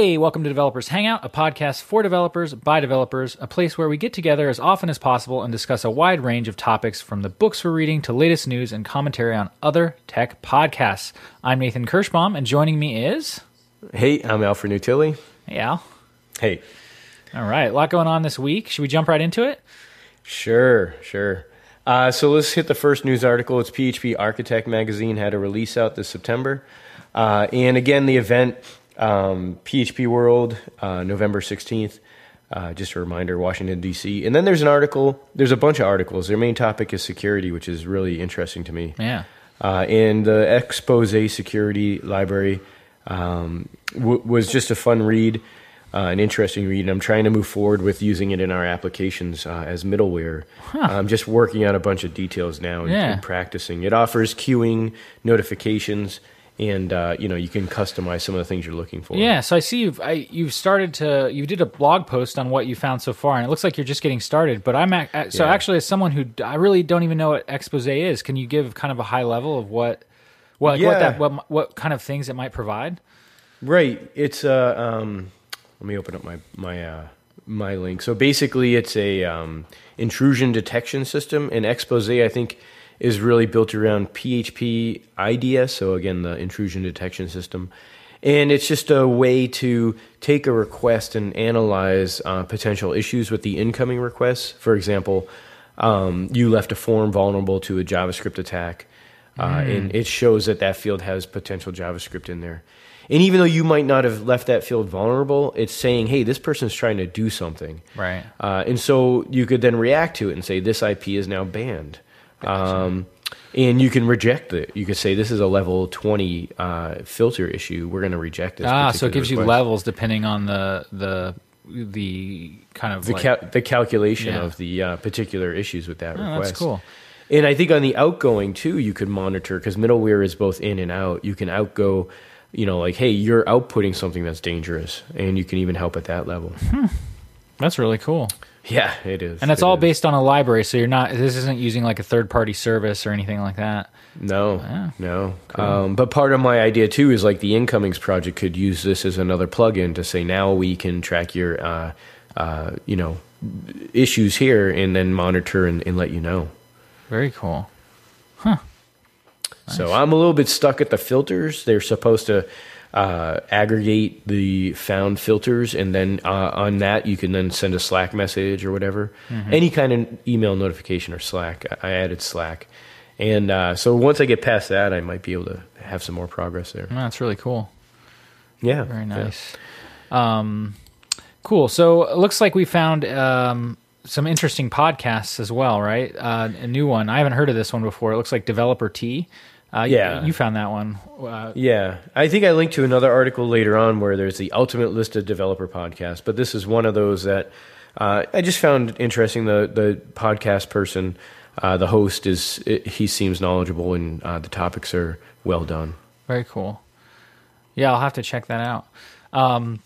Hey, welcome to Developers Hangout, a podcast for developers by developers, a place where we get together as often as possible and discuss a wide range of topics from the books we're reading to latest news and commentary on other tech podcasts. I'm Nathan Kirschbaum, and joining me is. Hey, I'm Alfred Nutile. Hey, Al. Hey. All right, a lot going on this week. Should we jump right into it? Sure, sure. Uh, so let's hit the first news article. It's PHP Architect Magazine had a release out this September. Uh, and again, the event um, PHP World, uh, November 16th. Uh, just a reminder, Washington, D.C. And then there's an article, there's a bunch of articles. Their main topic is security, which is really interesting to me. Yeah. Uh, and the Expose Security Library um, w- was just a fun read, uh, an interesting read. And I'm trying to move forward with using it in our applications uh, as middleware. I'm just working out a bunch of details now and, Yeah. and practicing. It offers queuing, notifications, and uh, you know you can customize some of the things you're looking for. Yeah, so I see you've I, you've started to you did a blog post on what you found so far, and it looks like you're just getting started. But I'm ac- so Yeah. actually as someone who I really don't even know what expose is. Can you give kind of a high level of what what like what that what what kind of things it might provide? Right. It's uh, um, let me open up my my uh, my link. So basically, it's a um, intrusion detection system. And Expose, I think, is really built around PHP IDS. So again, the intrusion detection system. And it's just a way to take a request and analyze uh, potential issues with the incoming requests. For example, um, you left a form vulnerable to a JavaScript attack, uh, and it shows that that field has potential JavaScript in there. And even though you might not have left that field vulnerable, it's saying, hey, this person's trying to do something. Right. Uh, and so you could then react to it and say, this IP is now banned. Um, and you can reject it. You could say, this is a level 20 uh, filter issue. We're going to reject this. Ah, so it gives you levels depending on the the the kind of the, like, cal- the calculation Yeah. of the uh, particular issues with that Oh, request. that's cool. And I think on the outgoing too, you could monitor because middleware is both in and out. You can outgo, you know, like hey, you're outputting something that's dangerous, and you can even help at that level. That's really cool. Yeah, it is, And that's It all is. based on a library, so you're not this isn't using like a third party service or anything like that. No, no. Um, but part of my idea too is like the incomings project could use this as another plugin to say now we can track your, uh, uh, you know, issues here and then monitor and, and let you know. Very cool. huh? So I'm a little bit stuck at the filters. They're supposed to uh, aggregate the found filters, and then uh, on that you can then send a Slack message or whatever, any kind of email notification or Slack. I added Slack, and uh, so once I get past that, I might be able to have some more progress there. That's really cool. Yeah, Very yeah. nice. Um, cool. So it looks like we found um, some interesting podcasts as well, right? Uh, a new one. I haven't heard of this one before. It looks like Developer Tea. Uh, you- Yeah. you, found that one. Uh, Yeah, I think I linked to another article later on where there's the ultimate list of developer podcasts, but this is one of those that uh, I just found interesting. The the podcast person, uh, the host is it, he seems knowledgeable and uh, the topics are well done. very cool. Yeah, I'll have to check that out. Um,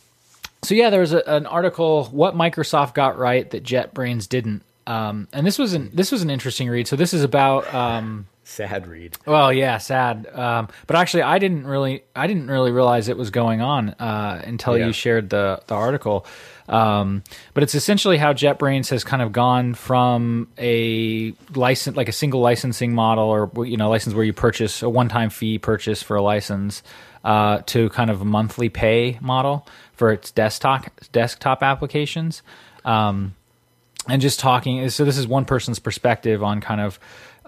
so yeah, there was a, an article what Microsoft got right that JetBrains didn't. Um, and this was an this was an interesting read. So this is about um, Sad read. Well, yeah, sad. Um, but actually, I didn't really, I didn't really realize it was going on uh, until Yeah. you shared the the article. Um, but it's essentially how JetBrains has kind of gone from a license, like a single licensing model, or you know, license where you purchase a one time fee purchase for a license, uh, to kind of a monthly pay model for its desktop desktop applications. Um, and just talking so this is one person's perspective on kind of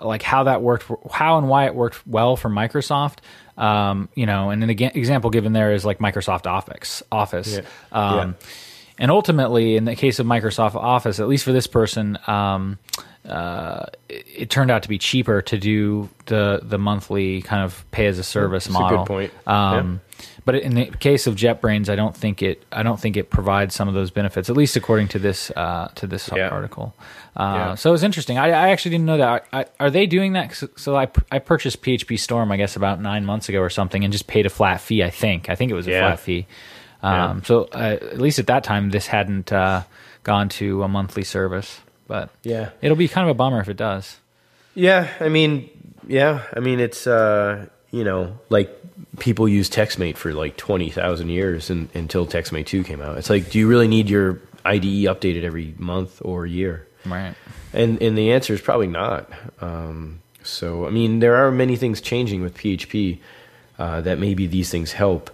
like how that worked how and why it worked well for microsoft um, you know and an example given there is like microsoft office office Yeah. um, and ultimately in the case of microsoft office at least for this person um, uh, it, it turned out to be cheaper to do the the monthly kind of pay as a service That's a good point. um, but in the case of JetBrains, I don't think it. I don't think it provides some of those benefits, at least according to this uh, to this Yeah. article. Uh, Yeah. So it was interesting. I, I actually didn't know that. I, are they doing that? So, so I I purchased PHP Storm, I guess, about nine months ago or something, and just paid a flat fee. I think. I think it was a Yeah. flat fee. Um, So uh, at least at that time, this hadn't uh, gone to a monthly service. But Yeah. it'll be kind of a bummer if it does. Yeah, I mean, yeah, I mean it's uh, you know, like people use TextMate for like 20,000 years and, until TextMate 2 came out. It's like, do you really need your IDE updated every month or year? Right. And, and the answer is probably not. Um, so, I mean, there are many things changing with PHP uh, that maybe these things help.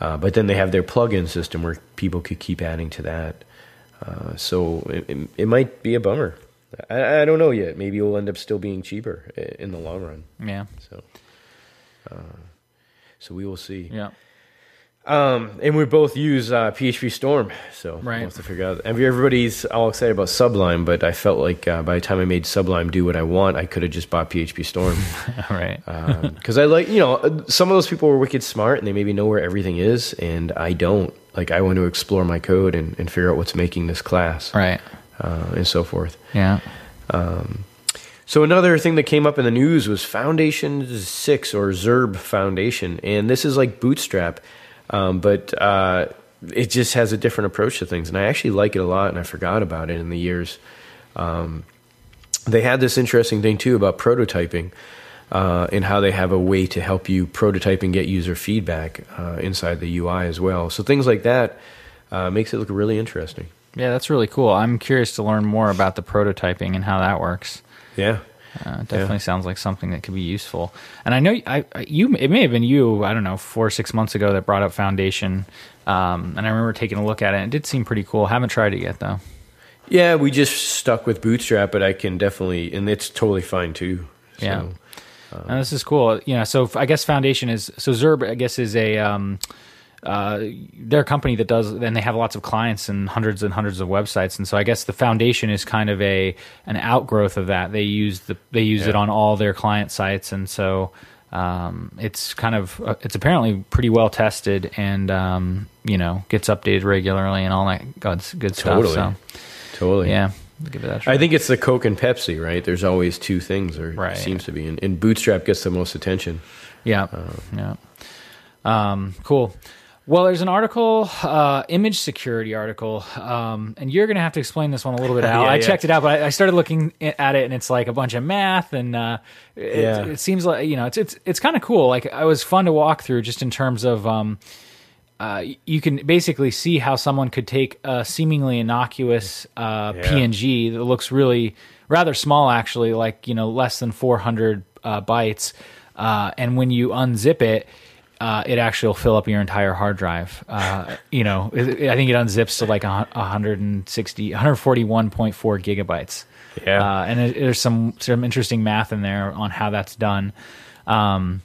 Uh, but then they have their plugin system where people could keep adding to that. Uh, so it, it, it, might be a bummer. I, I, don't know yet. Maybe it will end up still being cheaper in the long run. Yeah. So, so we will see. Yeah. Um, and we both use uh, PHP Storm, so right. we'll have to figure out. Everybody's all excited about Sublime, but I felt like uh, by the time I made Sublime do what I want, I could have just bought PHP Storm, right? Because um, I like, you know, uh, some of those people were wicked smart and they maybe know where everything is, and I don't. Like, I want to explore my code and, and figure out what's making this class, right, uh, and so forth. Yeah. Um, so another thing that came up in the news was Foundation Six or Zurb Foundation, and this is like Bootstrap um, but uh, it just has a different approach to things, and I actually like it a lot. And I forgot about it in the years. Um, they had this interesting thing too about prototyping. Uh, and how they have a way to help you prototype and get user feedback uh, inside the UI as well. So things like that uh, makes it look really interesting. Yeah, that's really cool. I'm curious to learn more about the prototyping and how that works. Yeah. Uh, definitely yeah. sounds like something that could be useful. And I know I, you it may have been you I don't know four or six months ago that brought up Foundation, um, and I remember taking a look at it. and It did seem pretty cool. Haven't tried it yet though. Yeah, we just stuck with Bootstrap, but I can definitely, and it's totally fine too. So, yeah, um, this is cool. You know, so I guess Foundation is so Zurb. I guess is a um, uh, they're a company that does, and they have lots of clients and hundreds and hundreds of websites. And so I guess the foundation is kind of a an outgrowth of that. They use the they use yeah. it on all their client sites, and so um, it's kind of uh, it's apparently pretty well tested, and um, you know gets updated regularly and all that good good totally. stuff. So totally, yeah. I think it's the Coke and Pepsi, right? There's always two things, or right. seems to be, and, and, Bootstrap gets the most attention. Yeah, uh, yeah. Um, cool. Well, there's an article, uh, image security article, um, and you're going to have to explain this one a little bit out. yeah, I yeah. checked it out, but I, I, started looking at it, and it's like a bunch of math, and uh, it, yeah. it, seems like you know it's it's it's kind of cool. Like it was fun to walk through, just in terms of. Um, uh, you can basically see how someone could take a seemingly innocuous uh, yeah. PNG that looks really rather small, actually, like you know less than 400 uh, bytes, uh, and when you unzip it, uh, it actually will fill up your entire hard drive. Uh, you know, it, I think it unzips to like 160, 141.4 gigabytes. Yeah, uh, and it, there's some some interesting math in there on how that's done. Um,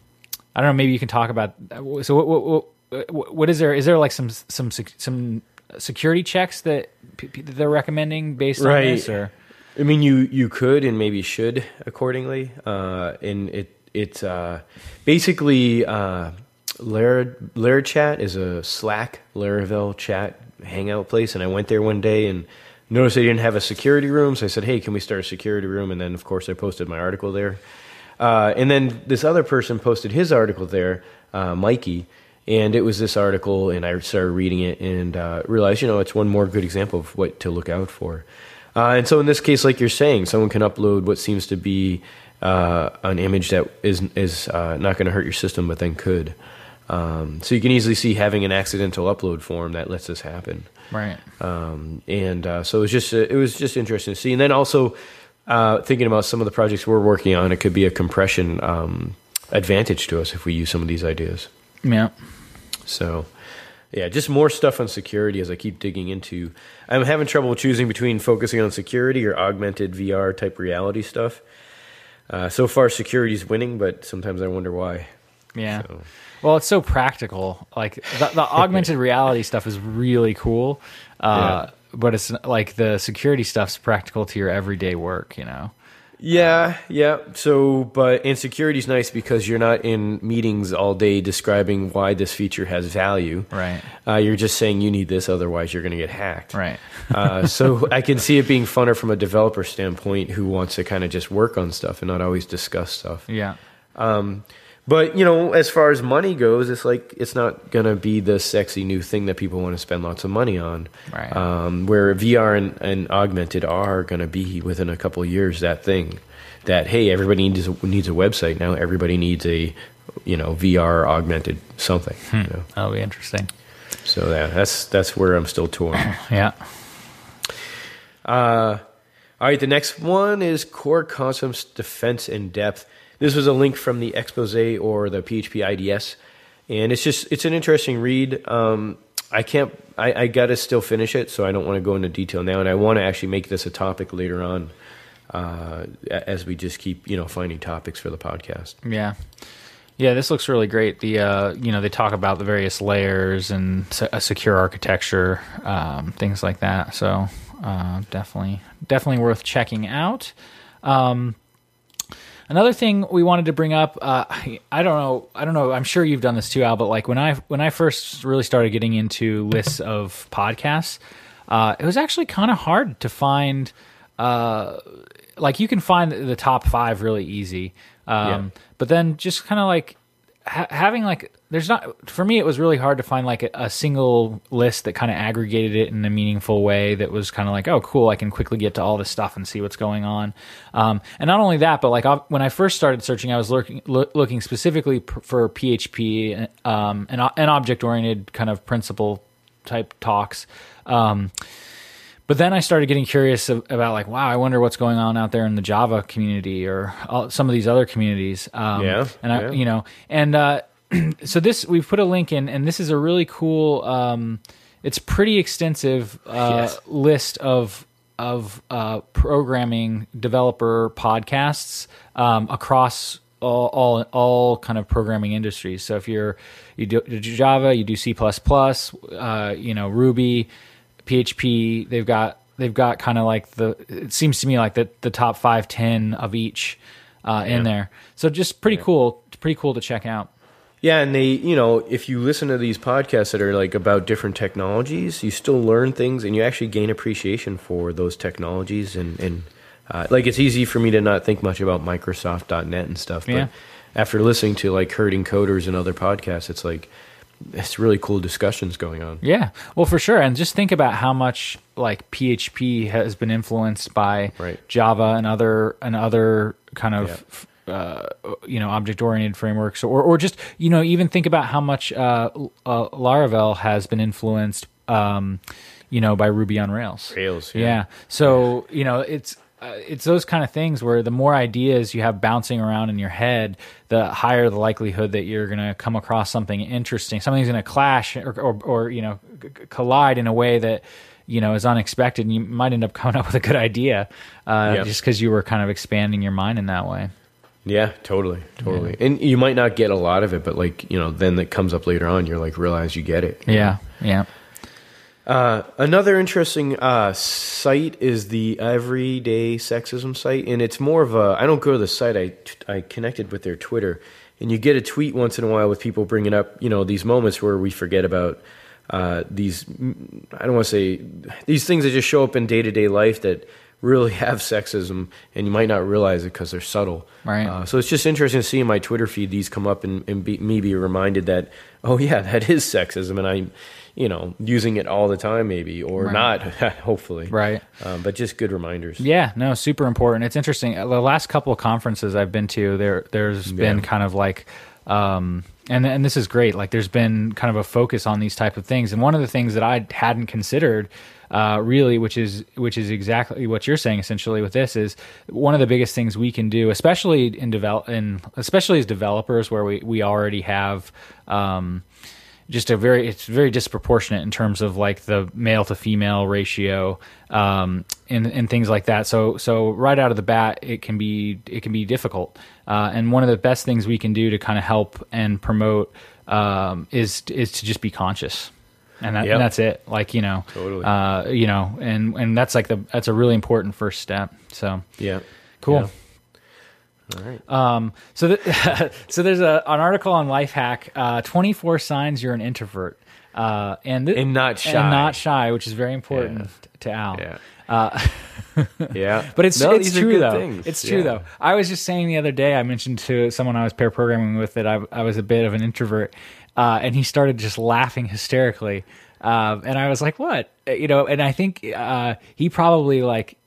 I don't know. Maybe you can talk about. So, what, what, what, what is there? Is there like some some some security checks that, that they're recommending based right. on this? Or I mean, you you could and maybe should accordingly. Uh, and it it's uh, basically uh, Lar- Chat is a Slack Laravel chat hangout place, and I went there one day and noticed they didn't have a security room. So I said, "Hey, can we start a security room?" And then, of course, I posted my article there. Uh, and then this other person posted his article there, uh, Mikey, and it was this article, and I started reading it and uh, realized, you know, it's one more good example of what to look out for. Uh, and so, in this case, like you're saying, someone can upload what seems to be uh, an image that is is uh, not going to hurt your system, but then could. Um, so you can easily see having an accidental upload form that lets this happen. Right. Um, and uh, so it was just uh, it was just interesting to see. And then also uh, thinking about some of the projects we're working on, it could be a compression um, advantage to us if we use some of these ideas. Yeah. So yeah, just more stuff on security as I keep digging into. I'm having trouble choosing between focusing on security or augmented VR type reality stuff. Uh, so far, security is winning, but sometimes I wonder why. Yeah. So. Well, it's so practical. Like the, the augmented reality stuff is really cool, uh, yeah. but it's like the security stuff's practical to your everyday work. You know. Yeah, yeah. So, but and security is nice because you're not in meetings all day describing why this feature has value. Right. Uh, you're just saying you need this, otherwise you're going to get hacked. Right. uh, so I can see it being funner from a developer standpoint who wants to kind of just work on stuff and not always discuss stuff. Yeah. Um, but you know, as far as money goes, it's like it's not gonna be the sexy new thing that people want to spend lots of money on. Right. Um, where VR and, and, augmented are gonna be within a couple years that thing. That hey, everybody needs a, needs a website now. Everybody needs a you know, VR augmented something. You know? That'll be interesting. So yeah, that's that's where I'm still torn. Yeah. Uh, all right, the next one is Core Concepts Defense in Depth. This was a link from the expose or the PHP IDS, and it's just it's an interesting read. Um, I can't, I, I got to still finish it, so I don't want to go into detail now, and I want to actually make this a topic later on, uh, as we just keep you know finding topics for the podcast. Yeah. Yeah, this looks really great. The uh, you know they talk about the various layers and a secure architecture, um, things like that. So uh, definitely, definitely worth checking out. Um, another thing we wanted to bring up, uh, I, I don't know, I don't know. I'm sure you've done this too, Al. But like when I when I first really started getting into lists of podcasts, uh, it was actually kind of hard to find. Uh, like you can find the top five really easy. Um, Yeah. But then just kind of like ha- having like there's not for me it was really hard to find like a, a single list that kind of aggregated it in a meaningful way that was kind of like oh cool I can quickly get to all this stuff and see what's going on. Um, and not only that, but like I, when I first started searching, I was looking loo- looking specifically pr- for PHP um, and and object oriented kind of principle type talks. Um, but then I started getting curious about like, wow, I wonder what's going on out there in the Java community or all, some of these other communities. Um, Yeah, and I, yeah. you know, and uh, so this we've put a link in, and this is a really cool. Um, it's pretty extensive uh, Yes. list of of uh, programming developer podcasts um, across all, all all kind of programming industries. So if you're you do you do Java, you do C uh, you know Ruby, PHP, they've got they've got kind of like the it seems to me like the the top five ten of each uh, in there. So just pretty cool, pretty cool to check out. Yeah, and they, you know, if you listen to these podcasts that are like about different technologies, you still learn things and you actually gain appreciation for those technologies. And, and uh, like, it's easy for me to not think much about Microsoft.net and stuff. But Yeah. after listening to like Herding Coders and other podcasts, it's like, it's really cool discussions going on. Yeah, well, for sure. And just think about how much like PHP has been influenced by Right. Java and other and other kind of uh, you know object oriented frameworks, or or just you know even think about how much uh, uh, Laravel has been influenced, um, you know, by Ruby on Rails. Rails, yeah. yeah. So you know it's. Uh, it's those kind of things where the more ideas you have bouncing around in your head, the higher the likelihood that you're going to come across something interesting. Something's going to clash or, or, or you know c- collide in a way that you know is unexpected, and you might end up coming up with a good idea uh, Yep. just because you were kind of expanding your mind in that way. Yeah, totally, totally. And you might not get a lot of it, but like, you know, then it comes up later on, you're like, realize you get it. Yeah, yeah, Uh, another interesting uh, site is the Everyday Sexism site, and it's more of a. I don't go to the site. I I connected with their Twitter, and you get a tweet once in a while with people bringing up you know these moments where we forget about uh, these. I don't want to say these things that just show up in day to day life that really have sexism, and you might not realize it because they're subtle. Right. Uh, so it's just interesting to see in my Twitter feed these come up and, and be, me be reminded that oh yeah that is sexism and I'm you know using it all the time maybe or Right. not hopefully right. um, but just good reminders Yeah, no, super important. It's interesting. Uh, The last couple of conferences I've been to, there there's been kind of like um and and this is great. Like there's been kind of a focus on these type of things. And one of the things that I hadn't considered uh, really, which is which is exactly what you're saying essentially with this is one of the biggest things we can do, especially in develop in especially as developers where we we already have um, just a very it's very disproportionate in terms of like the male to female ratio um, and and things like that. So so right out of the bat, it can be it can be difficult. Uh, and one of the best things we can do to kind of help and promote um, is is to just be conscious. And, that, Yep. and that's it. Like you know, Totally. uh, you know, and and that's like the that's a really important first step. So yeah cool. Yeah. All right Um, so, th- so there's a, an article on Lifehack, uh, 24 signs you're an introvert, uh, and th- And not shy. and not shy, which is very important to Al. yeah Uh, yeah but it's No, it's true though. things. It's true Yeah. though. I was just saying the other day. I mentioned to someone I was pair programming with that I, I was a bit of an introvert, uh, and he started just laughing hysterically. Um, and I was like, "What?" Uh, You know. And I think uh, he probably like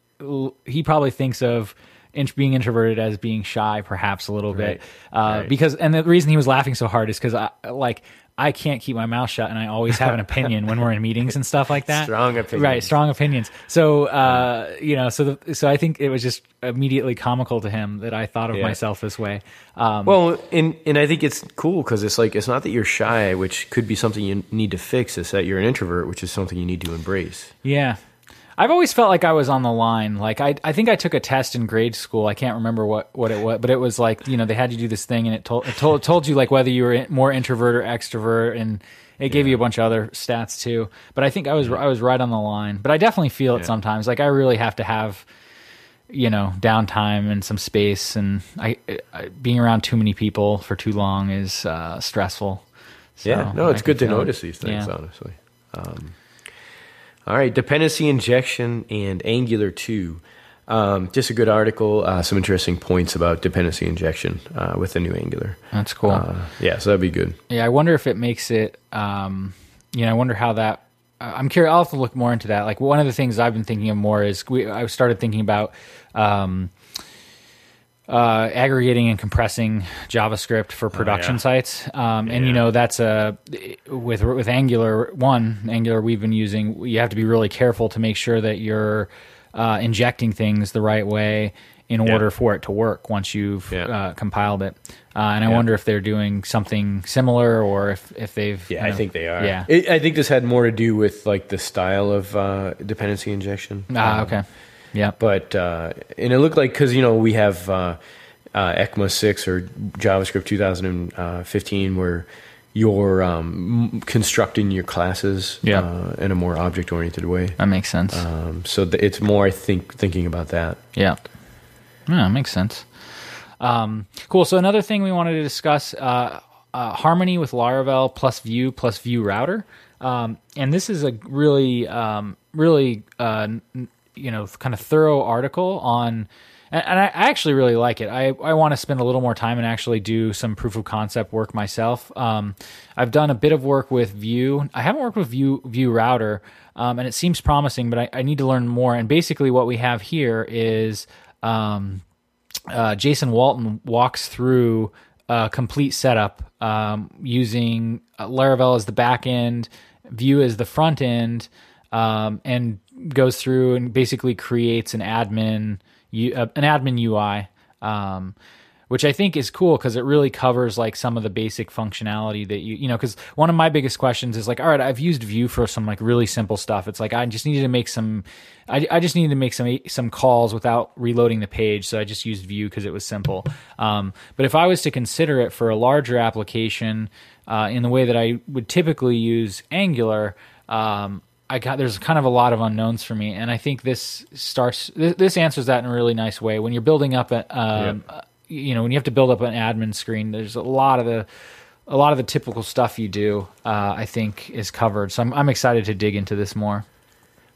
he probably thinks of int- being introverted as being shy, perhaps a little bit, uh, Right. because and the reason he was laughing so hard is because I like. I can't keep my mouth shut, and I always have an opinion when we're in meetings and stuff like that. Strong opinions. right? Strong opinions. So, uh, you know, so the, so I think it was just immediately comical to him that I thought of Yeah. myself this way. Um, Well, and and I think it's cool because it's like it's not that you're shy, which could be something you need to fix. It's that you're an introvert, which is something you need to embrace. Yeah. I've always felt like I was on the line. Like I, I think I took a test in grade school. I can't remember what, what it was, but it was like you know they had you do this thing, and it told it told, told you like whether you were more introvert or extrovert, and it gave you a bunch of other stats too. But I think I was I was right on the line. But I definitely feel it Yeah. sometimes. Like I really have to have you know downtime and some space, and I, I being around too many people for too long is uh, stressful. So yeah, no, it's good to feel it. notice these things, Yeah. honestly. Um, all right, dependency injection and Angular two. Um, just a good article. Uh, some interesting points about dependency injection uh, with the new Angular. That's cool. Uh, yeah, so that'd be good. Yeah, I wonder if it makes it. Um, you know, I wonder how that. uh, I'm curious. I'll have to look more into that. Like one of the things I've been thinking of more is we. I started thinking about um, uh, aggregating and compressing JavaScript for production yeah. sites. Um, And you know that's a with with Angular one Angular we've been using. You have to be really careful to make sure that you're uh, injecting things the right way in Yeah. order for it to work once you've Yeah. uh, compiled it. Uh, and I Yeah. wonder if they're doing something similar or if, if they've. Yeah, you I think they are. Yeah. It, I think this had more to do with like the style of uh, dependency injection. ah, Uh, okay. Yeah. But uh, and it looked like because you know we have uh, uh, ECMA six or JavaScript 2015 where you're um, constructing your classes Yeah. uh, in a more object oriented way. That makes sense. Um, so th- it's more I think thinking about that. Yeah. Yeah, that makes sense. Um, cool. So another thing we wanted to discuss uh, uh, Harmony with Laravel plus Vue plus Vue Router, um, and this is a really, um, really, uh, n- you know, kind of thorough article on. And and I actually really like it. I, I want to spend a little more time and actually do some proof of concept work myself. Um, I've done a bit of work with Vue. I haven't worked with Vue Vue Router, um, and it seems promising, but I, I need to learn more. And basically, what we have here is um, uh, Jason Walton walks through a complete setup um, using uh, Laravel as the back end, Vue as the front end, um, and goes through and basically creates an admin uh, an admin UI. Um, which I think is cool because it really covers like some of the basic functionality that you you know because one of my biggest questions is like all right I've used Vue for some like really simple stuff it's like I just needed to make some I, I just needed to make some some calls without reloading the page so I just used Vue because it was simple um, but if I was to consider it for a larger application uh, in the way that I would typically use Angular um, I got there's kind of a lot of unknowns for me, and I think this starts this, this answers that in a really nice way. When you're building up a, um, uh, you know, when you have to build up an admin screen, there's a lot of the a lot of the typical stuff you do. Uh, I think is covered, so I'm I'm excited to dig into this more.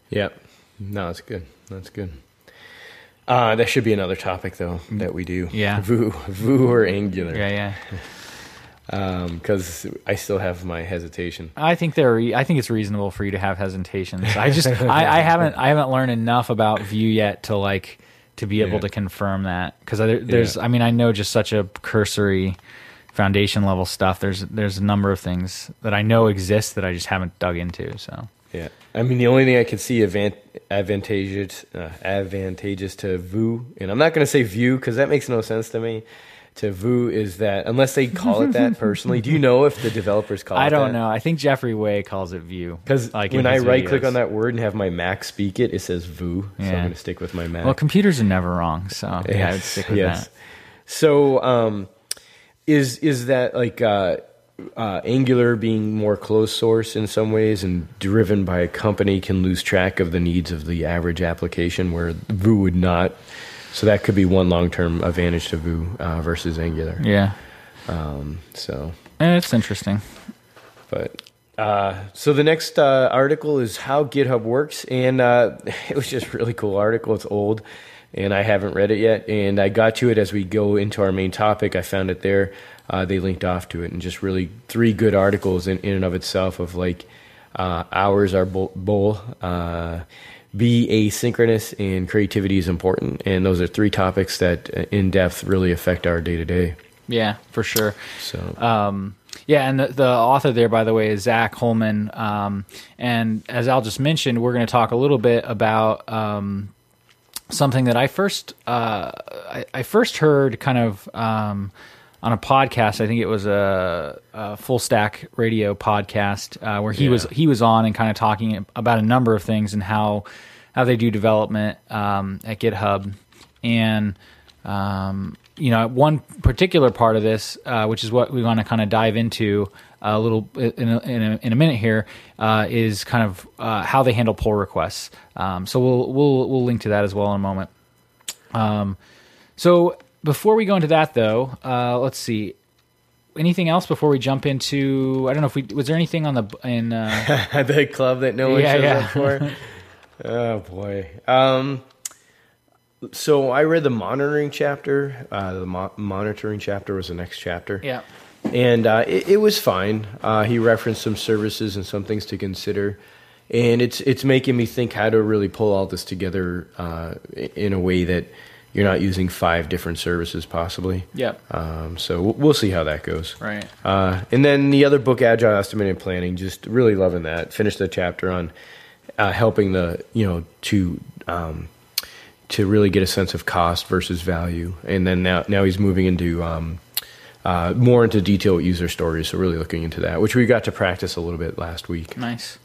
Yeah, no, that's good. That's good. Uh, that should be another topic though that we do. Yeah. Vue, Vue or Angular. Yeah, yeah. Because I still have my hesitation. I think they're. re- I think it's reasonable for you to have hesitations. I just. I, I haven't. I haven't learned enough about Vue yet to like to be able Yeah. to confirm that because there, there's. I mean, I know just such a cursory foundation level stuff. There's there's a number of things that I know exist that I just haven't dug into. So Yeah, I mean the only thing I could see avant- advantageous uh, advantageous to Vue, and I'm not going to say Vue because that makes no sense to me. To Vue is that unless they call it that personally, do you know if the developers call it I don't that? know. I think Jeffrey Way calls it Vue Because like when I right click on that word and have my Mac speak it, it says Vue. So I'm going to stick with my Mac. Well, computers are never wrong, so yeah, I would stick with that. So, um, is is that like uh, uh, Angular being more closed source in some ways and driven by a company can lose track of the needs of the average application where Vue would not? So that could be one long term advantage to Vue uh, versus Angular. Yeah, Um, so, it's interesting. but. Uh, so the next uh, article is how GitHub works, and uh, it was just a really cool article. It's old, and I haven't read it yet. And I got to it as we go into our main topic. I found it there. Uh, they linked off to it, and just really three good articles in, in and of itself of like uh, hours are bull, bull uh, be asynchronous and creativity is important. And those are three topics that uh, in depth really affect our day to day. Yeah, for sure. So, Um, yeah, and the, the author there, by the way, is Zach Holman. Um, and as Al just mentioned, we're going to talk a little bit about um, something that I first uh, I, I first heard kind of um, on a podcast. I think it was a, a full stack radio podcast uh, where he was he was on and kind of talking about a number of things and how how they do development um, at GitHub and um, you know one particular part of this, uh, which is what we want to kind of dive into a little in a, in a, in a minute here, uh, is kind of uh, how they handle pull requests. Um, so we'll we'll we'll link to that as well in a moment. Um, so before we go into that, though, uh, let's see. Anything else before we jump into? I don't know if we was there anything on the in. Uh, the club that no one Yeah, shows yeah. up for. oh boy. Um, so I read the monitoring chapter. Uh, the mo- monitoring chapter was the next chapter. yeah, and uh, it, it was fine. Uh, he referenced some services and some things to consider, and it's it's making me think how to really pull all this together uh, in a way that you're not using five different services possibly. yeah, Um, so we'll, we'll see how that goes. right. Uh, and then the other book, Agile Estimating Planning, just really loving that. Finished the chapter on uh, helping the you know to um, to really get a sense of cost versus value, and then now now he's moving into um, uh, more into detail user stories. So really looking into that, which we got to practice a little bit last week. Nice.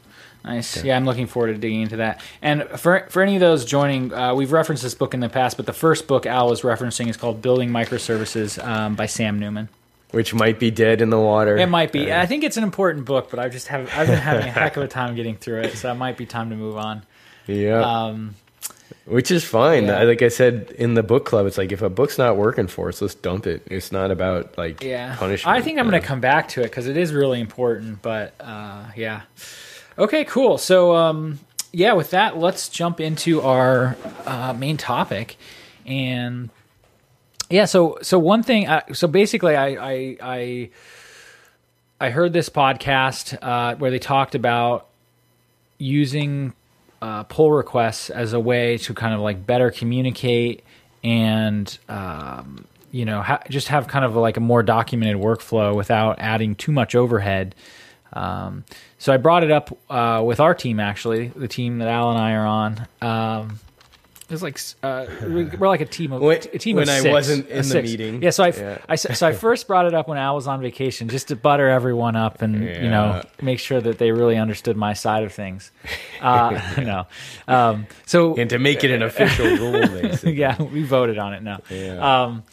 Nice. Yeah, I'm looking forward to digging into that. And for for any of those joining, uh, we've referenced this book in the past, but the first book Al was referencing is called Building Microservices um, by Sam Newman. Which might be dead in the water. It might be. I think it's an important book, but I just have I've been having a heck of a time getting through it, so it might be time to move on. Yeah, Um, which is fine. yeah. Like I said in the book club, it's like if a book's not working for us, let's dump it. It's not about like yeah, punishment. I think I'm going to come back to it because it is really important. But uh, yeah, okay, cool. So um, yeah, with that, let's jump into our uh, main topic, and yeah, so so one thing, uh, so basically, I I I, I heard this podcast uh, where they talked about using uh, pull requests as a way to kind of like better communicate and um, you know ha- just have kind of like a more documented workflow without adding too much overhead. Um, so I brought it up uh, with our team actually, the team that Al and I are on. Um, it's like uh, we- we're like a team of When- a team when of I wasn't in the meeting. Yeah, so I, Yeah. I so I first brought it up when Al was on vacation, just to butter everyone up and you know make sure that they really understood my side of things. Uh, no, um, so and to make it an official rule, basically. yeah, we voted on it now. Yeah. Um,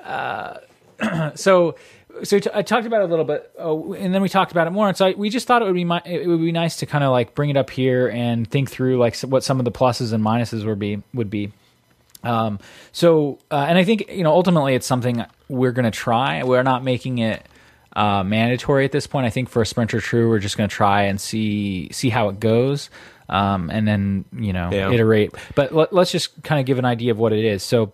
uh, so, so t- I talked about it a little bit, uh, and then we talked about it more. And so I, we just thought it would be mi- it would be nice to kind of like bring it up here and think through like what some of the pluses and minuses would be would be. Um, so, uh, and I think you know ultimately it's something we're going to try. We're not making it uh, mandatory at this point. I think for a sprint or two, we're just going to try and see see how it goes, um, and then you know Yeah. iterate. But let, let's just kind of give an idea of what it is. So,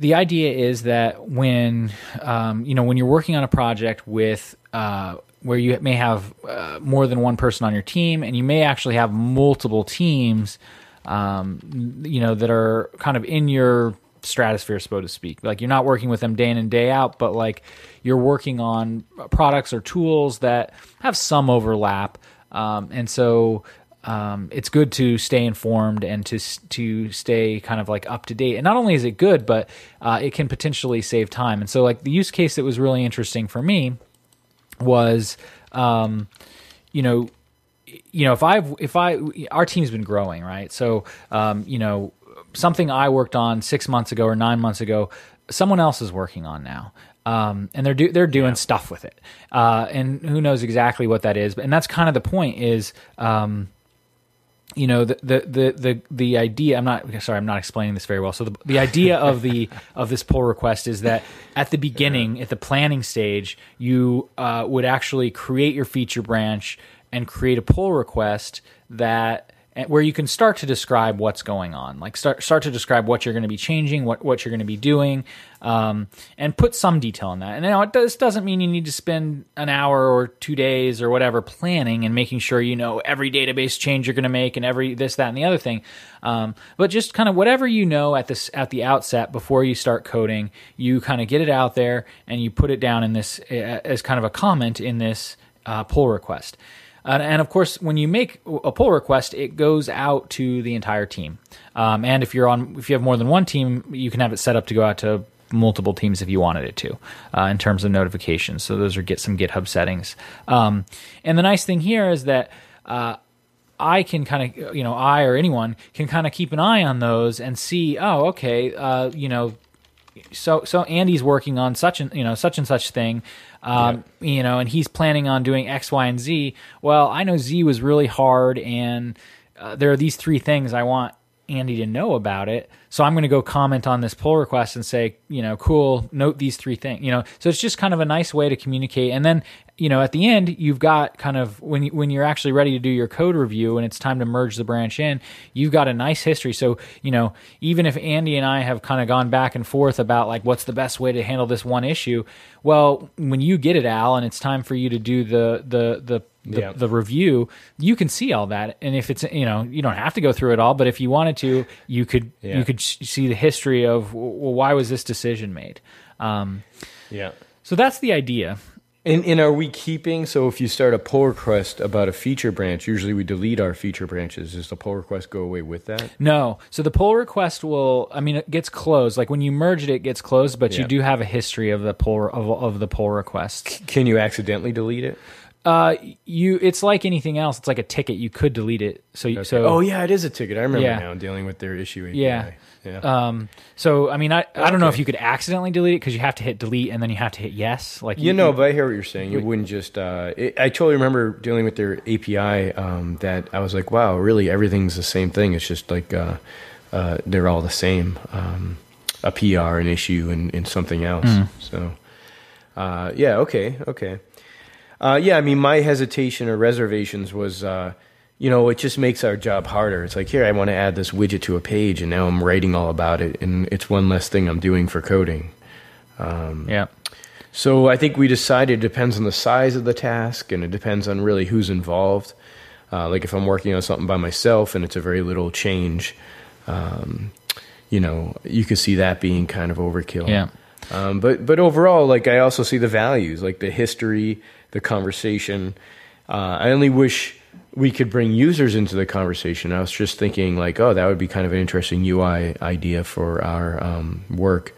the idea is that when um, you know when you're working on a project with uh, where you may have uh, more than one person on your team, and you may actually have multiple teams, um, you know that are kind of in your stratosphere, so to speak. Like you're not working with them day in and day out, but like you're working on products or tools that have some overlap, um, and so um, it's good to stay informed and to to stay kind of like up to date. And not only is it good, but uh, it can potentially save time. And so, like the use case that was really interesting for me was, um, you know, you know, if I've if I our team's been growing, right? So, um, you know, something I worked on six months ago or nine months ago, someone else is working on now. Um, and they're do, they're doing stuff with it, uh, and who knows exactly what that is. But and that's kind of the point is, um, you know the, the the the the idea i'm not sorry i'm not explaining this very well. So the, the idea of the of this pull request is that at the beginning at the planning stage you uh, would actually create your feature branch and create a pull request that where you can start to describe what's going on, like start start to describe what you're going to be changing, what what you're going to be doing, um, and put some detail in that. And now it does doesn't mean you need to spend an hour or two days or whatever planning and making sure you know every database change you're going to make and every this that and the other thing. Um, but just kind of whatever you know at this at the outset before you start coding, you kind of get it out there and you put it down in this as kind of a comment in this uh, pull request. Uh, and of course, when you make a pull request, it goes out to the entire team. Um, and if you're on, if you have more than one team, you can have it set up to go out to multiple teams if you wanted it to, uh, in terms of notifications. So those are get some GitHub settings. Um, and the nice thing here is that. Uh, I can kind of, you know, I or anyone can kind of keep an eye on those and see, oh, okay, uh, you know, so so Andy's working on such and you know such and such thing, um, you know, and he's planning on doing X, Y, and Z. Well, I know Z was really hard, and uh, there are these three things I want Andy to know about it. So I'm going to go comment on this pull request and say, you know, cool, note these three things, you know. So it's just kind of a nice way to communicate. And then, you know, at the end, you've got kind of when you, when you're actually ready to do your code review and it's time to merge the branch in, you've got a nice history. So, you know, even if Andy and I have kind of gone back and forth about like what's the best way to handle this one issue, well, when you get it, Al, and it's time for you to do the the the the, Yeah. the review, you can see all that. And if it's you know you don't have to go through it all, but if you wanted to, you could Yeah. you could see the history of well, why was this decision made. Um, Yeah. so that's the idea. And, and are we keeping? So if you start a pull request about a feature branch, usually we delete our feature branches. Does the pull request go away with that? No, so the pull request will. I mean, it gets closed. Like when you merge it, it gets closed, but you do have a history of the pull of, of the pull request. Can you accidentally delete it? Uh, you. It's like anything else. It's like a ticket. You could delete it. So you so oh yeah, it is a ticket. I remember Yeah. now dealing with their issue. API. Yeah. Yeah. Um, so I mean, I, I don't know if you could accidentally delete it because you have to hit delete and then you have to hit yes. Like You know, but I hear what you're saying. You wouldn't just. Uh, it, I totally remember dealing with their API. Um, that I was like, wow, really, everything's the same thing. It's just like uh, uh, they're all the same. Um, a PR, an issue, and, and something else. So, uh, yeah, okay, okay. Uh, yeah, I mean, my hesitation or reservations was, uh, you know, it just makes our job harder. It's like, here, I want to add this widget to a page, and now I'm writing all about it, and it's one less thing I'm doing for coding. yeah, So I think we decided it depends on the size of the task and it depends on really who's involved. Uh, like if I'm working on something by myself and it's a very little change, um, you know, you could see that being kind of overkill. Yeah. Um, but but overall, like I also see the values, like the history, the conversation. Uh, I only wish we could bring users into the conversation. I was just thinking, like, oh, that would be kind of an interesting UI idea for our um, work,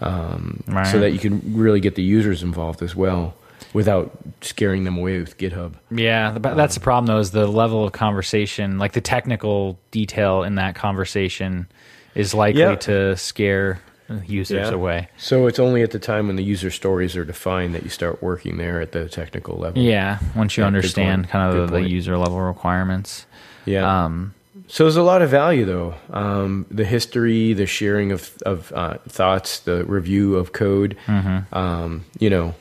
um, Right. so that you can really get the users involved as well, without scaring them away with GitHub. yeah. The, that's the problem though. Is the level of conversation, like the technical detail in that conversation, is likely Yeah. to scare users Yeah. away. So it's only at the time when the user stories are defined that you start working there at the technical level. Yeah, once you Yeah, understand kind of the, the user level requirements. Yeah. Um, So there's a lot of value, though. Um, the history, the sharing of of uh, thoughts, the review of code. Mm-hmm. Um, you know,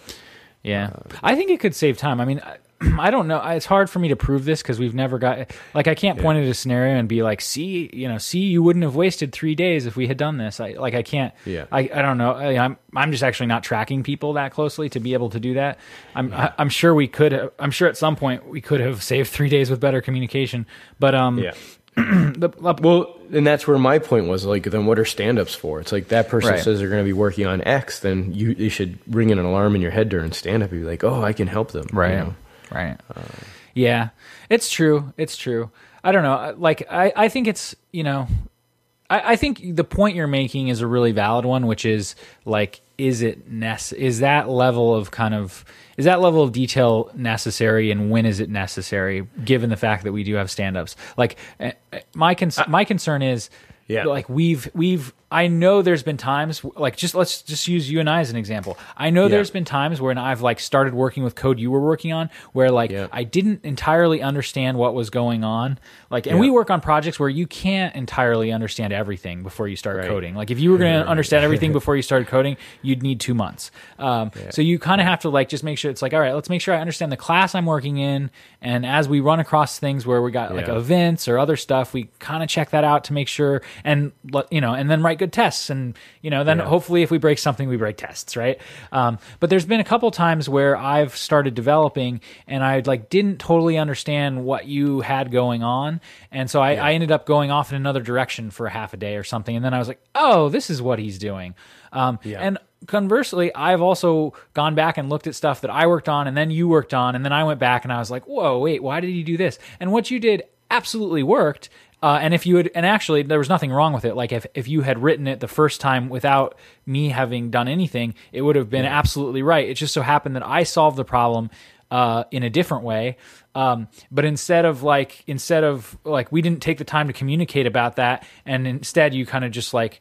Yeah, I think it could save time. I mean, I, don't know. It's hard for me to prove this because we've never got like I can't point at a scenario and be like, see, you know, see, you wouldn't have wasted three days if we had done this. I like I can't. Yeah. I, I don't know. I, I'm I'm just actually not tracking people that closely to be able to do that. I'm I, I'm sure we could. Have, I'm sure at some point we could have saved three days with better communication. But um, yeah. the, the- Well, and that's where my point was. Like, then what are stand-ups for? It's like that person Right. says they're going to be working on X, then you they should ring an alarm in your head during stand-up. and Be like, oh, I can help them. you right know? Right. Yeah. It's true. It's true. I don't know. Like i i think it's you know I, I think the point you're making is a really valid one which is like is it nece- is that level of kind of is that level of detail necessary and when is it necessary given the fact that we do have stand-ups? Like eh, eh, my cons- my concern is Yeah. like we've we've I know there's been times like just let's just use you and I as an example. I know Yeah. there's been times when I've like started working with code you were working on where like Yeah. I didn't entirely understand what was going on. Like and Yeah. we work on projects where you can't entirely understand everything before you start Right. coding. Like if you were going to understand everything before you started coding, you'd need 2 months. Um, so you kind of have to like just make sure it's like all right, let's make sure I understand the class I'm working in and as we run across things where we got like events or other stuff, we kind of check that out to make sure and you know, and then write good tests and you know, then Yeah. hopefully if we break something, we break tests, right? Um, but there's been a couple times where I've started developing and I like didn't totally understand what you had going on, and so I, I ended up going off in another direction for a half a day or something, and then I was like, oh, this is what he's doing, um, Yeah. and conversely, I've also gone back and looked at stuff that I worked on and then you worked on, and then I went back and I was like, whoa, wait, why did you do this? And what you did absolutely worked. Uh, and if you had, and actually, there was nothing wrong with it. Like if, if you had written it the first time without me having done anything, it would have been absolutely right. It just so happened that I solved the problem uh, in a different way. Um, but instead of like, instead of like, we didn't take the time to communicate about that, and instead you kind of just like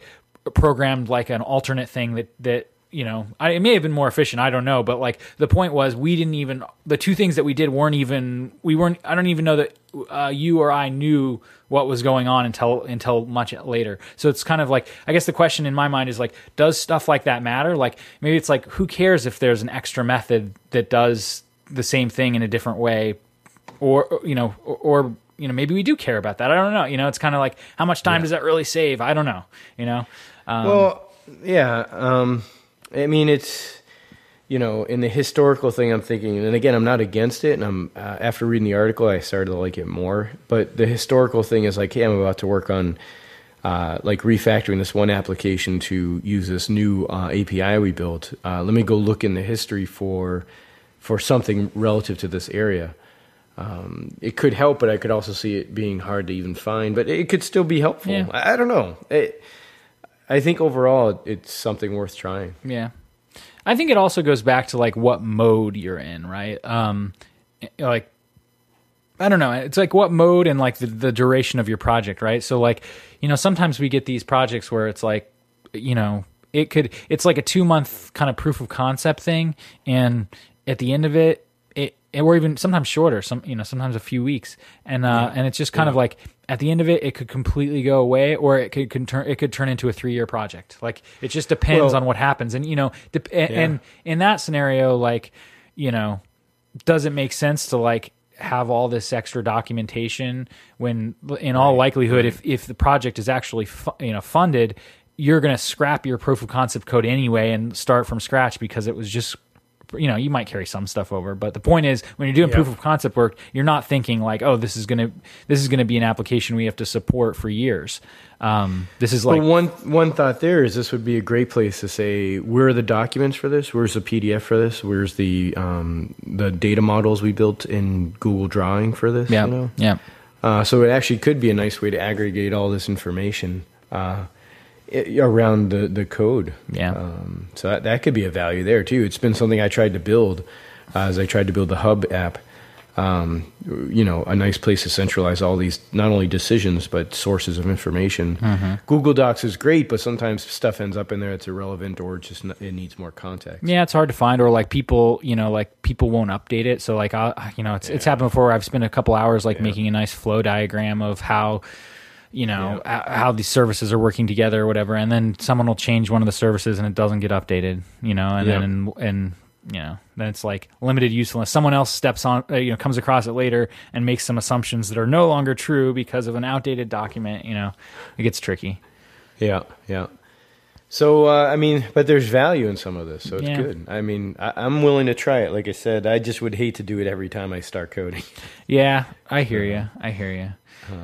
programmed like an alternate thing that that you know I, it may have been more efficient i don't know but like the point was we didn't even the two things that we did weren't even we weren't i don't even know that uh, you or i knew what was going on until until much later. So it's kind of like i guess the question in my mind is like does stuff like that matter? Like maybe it's like who cares if there's an extra method that does the same thing in a different way? Or you know or, or you know maybe we do care about that. I don't know. You know it's kind of like how much time does that really save? I don't know you know? Um, well, yeah. Um, I mean, it's you know, in the historical thing, I'm thinking, and again, I'm not against it. And I'm uh, after reading the article, I started to like it more. But the historical thing is like, hey, I'm about to work on uh, like refactoring this one application to use this new uh, API we built. Uh, let me go look in the history for for something relative to this area. Um, it could help, but I could also see it being hard to even find. But it could still be helpful. Yeah. I, I don't know. It, I think overall it's something worth trying. Yeah. I think it also goes back to like what mode you're in, right? Um like I don't know. It's like what mode and like the, the duration of your project, right? So like, you know, sometimes we get these projects where it's like, you know, it could it's like a 2 month kind of proof of concept thing and at the end of it or even sometimes shorter, some you know, sometimes a few weeks. And uh and it's just kind of like at the end of it it could completely go away or it could, could turn it could turn into a 3-year project. Like it just depends Well- on what happens. And you know, dep- and, and in that scenario like, you know, does it make sense to like have all this extra documentation when in all likelihood if if the project is actually fu- you know funded you're going to scrap your proof of concept code anyway and start from scratch because it was just you know you might carry some stuff over but the point is when you're doing Yeah. proof of concept work you're not thinking like oh this is going to this is going to be an application we have to support for years um, this is like but one one thought there is this would be a great place to say where are the documents for this? Where's the PDF for this? Where's the um, the data models we built in Google Drawing for this? yeah you know? yeah Uh, so it actually could be a nice way to aggregate all this information uh, i- around the, the code. Yeah. Um, so that, that could be a value there too. It's been something I tried to build uh, as I tried to build the Hub app. Um, you know, a nice place to centralize all these not only decisions but sources of information. Mm-hmm. Google Docs is great, but sometimes stuff ends up in there that's irrelevant or just n- it needs more context. Yeah, it's hard to find, or like people, you know, like people won't update it. So like, I, you know, it's it's happened before. I've spent a couple hours like making a nice flow diagram of how, you know, h- how these services are working together or whatever, and then someone will change one of the services and it doesn't get updated, you know, and Yeah. then and you know, then it's like limited usefulness. Someone else steps on, uh, you know, comes across it later and makes some assumptions that are no longer true because of an outdated document. You know, it gets tricky. Yeah, yeah. So uh, I mean, but there's value in some of this, so it's Yeah. good. I mean, I, I'm willing to try it. Like I said, I just would hate to do it every time I start coding. Yeah, I hear you. I hear you.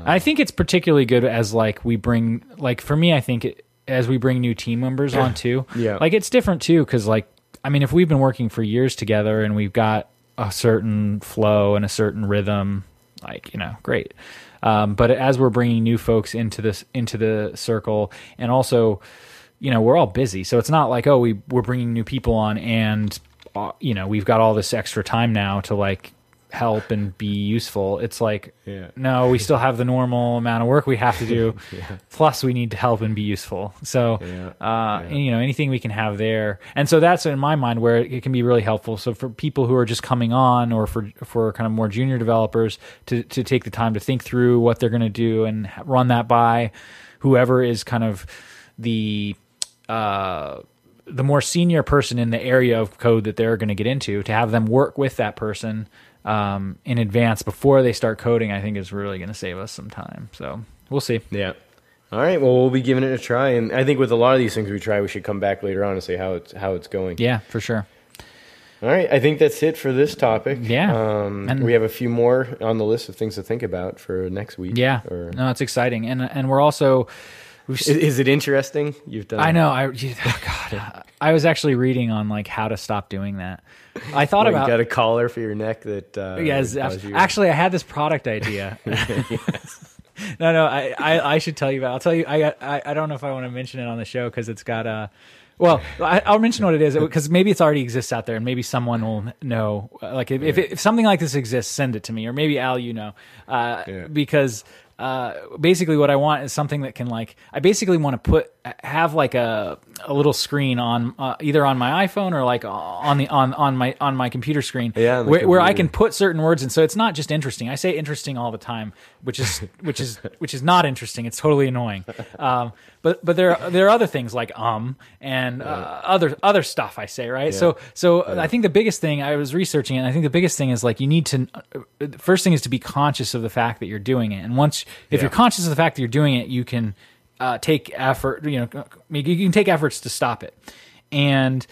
I think it's particularly good as like we bring like for me I think it, as we bring new team members on too. Yeah. Like it's different too cuz like I mean if we've been working for years together and we've got a certain flow and a certain rhythm like, you know, great. Um, but as we're bringing new folks into this into the circle and also you know we're all busy so it's not like oh we we're bringing new people on and uh, you know we've got all this extra time now to like help and be useful. It's like, Yeah. no, we still have the normal amount of work we have to do. Plus, we need to help and be useful. So, Yeah. uh, you know, anything we can have there. And so that's in my mind where it can be really helpful. So for people who are just coming on, or for for kind of more junior developers, to to take the time to think through what they're going to do and run that by whoever is kind of the uh, the more senior person in the area of code that they're going to get into to have them work with that person um, in advance before they start coding, I think is really going to save us some time. So we'll see. Yeah. All right. Well, we'll be giving it a try, and I think with a lot of these things we try, we should come back later on and say how it's how it's going. Yeah, for sure. All right. I think that's it for this topic. Yeah. Um, And- we have a few more on the list of things to think about for next week. Yeah, Or no, it's exciting, and and we're also. Is, is it interesting? You've done. I know. I oh God, I was actually reading on like how to stop doing that. I thought What, about you got a collar for your neck that. Uh, yes, you- actually, I had this product idea. no, no, I, I, I should tell you about. I'll tell you. I, I, I don't know if I want to mention it on the show because it's got a. Well, I, I'll mention what it is because maybe it's already exists out there, and maybe someone will know. Like if, if, if something like this exists, send it to me, or maybe Al, you know, uh, Yeah. because uh, basically what I want is something that can like I basically want to put have like a a little screen on uh, either on my iPhone or like on the on on my on my computer screen Yeah, on the where, where I can put certain words in so it's not just interesting. I say interesting all the time, which is which is which is not interesting. It's totally annoying. Um, but but there are, there are other things like um and uh, other other stuff I say right. So so I think the biggest thing I was researching and I think the biggest thing is like you need to uh, the first thing is to be conscious of the fact that you're doing it. And once if you're conscious of the fact that you're doing it, you can uh, take effort. You know, you can take efforts to stop it. And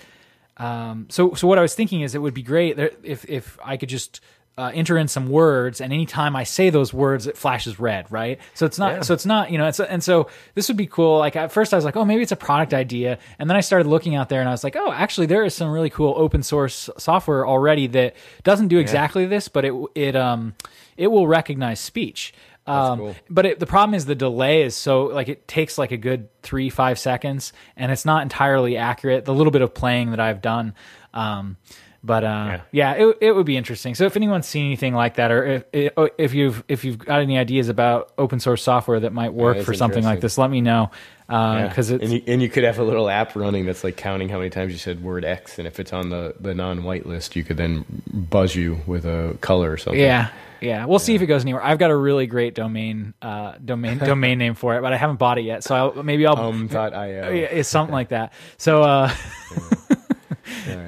um, so, so what I was thinking is it would be great if if I could just uh, enter in some words, and anytime I say those words, it flashes red, right? So it's not, Yeah. so it's not, you know, it's and so this would be cool. Like at first, I was like, oh, maybe it's a product idea, and then I started looking out there, and I was like, oh, actually, there is some really cool open source software already that doesn't do exactly this, but it it um it will recognize speech. Um, cool. But it, the problem is the delay is so like it takes like a good three five seconds, and it's not entirely accurate. The little bit of playing that I've done, um, but uh, yeah, it, it would be interesting. So if anyone's seen anything like that, or if, if you've if you've got any ideas about open source software that might work that's for something like this, let me know Yeah. because it's and you, and you could have a little app running that's like counting how many times you said word X, and if it's on the, the non-white list, you could then buzz you with a color or something. Yeah, yeah. We'll see if it goes anywhere. I've got a really great domain, uh, domain, domain name for it, but I haven't bought it yet. So I'll, maybe I'll. Um. Io. yeah, it's something like that. So, uh,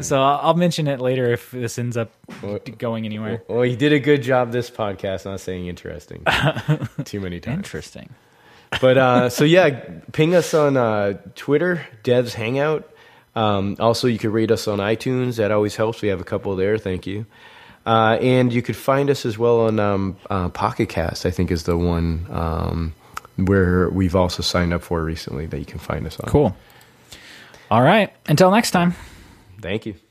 so I'll, I'll mention it later if this ends up Well- going anywhere. Well, you did a good job this podcast, not saying interesting too many times. Interesting. But uh, so yeah, ping us on uh, Twitter, Devs Hangout. Um, also, you could rate us on iTunes. That always helps. We have a couple there. Thank you. Uh, and you could find us as well on um, uh, Pocket Cast. I think is the one um, where we've also signed up for recently that you can find us on. Cool. All right. Until next time. Thank you.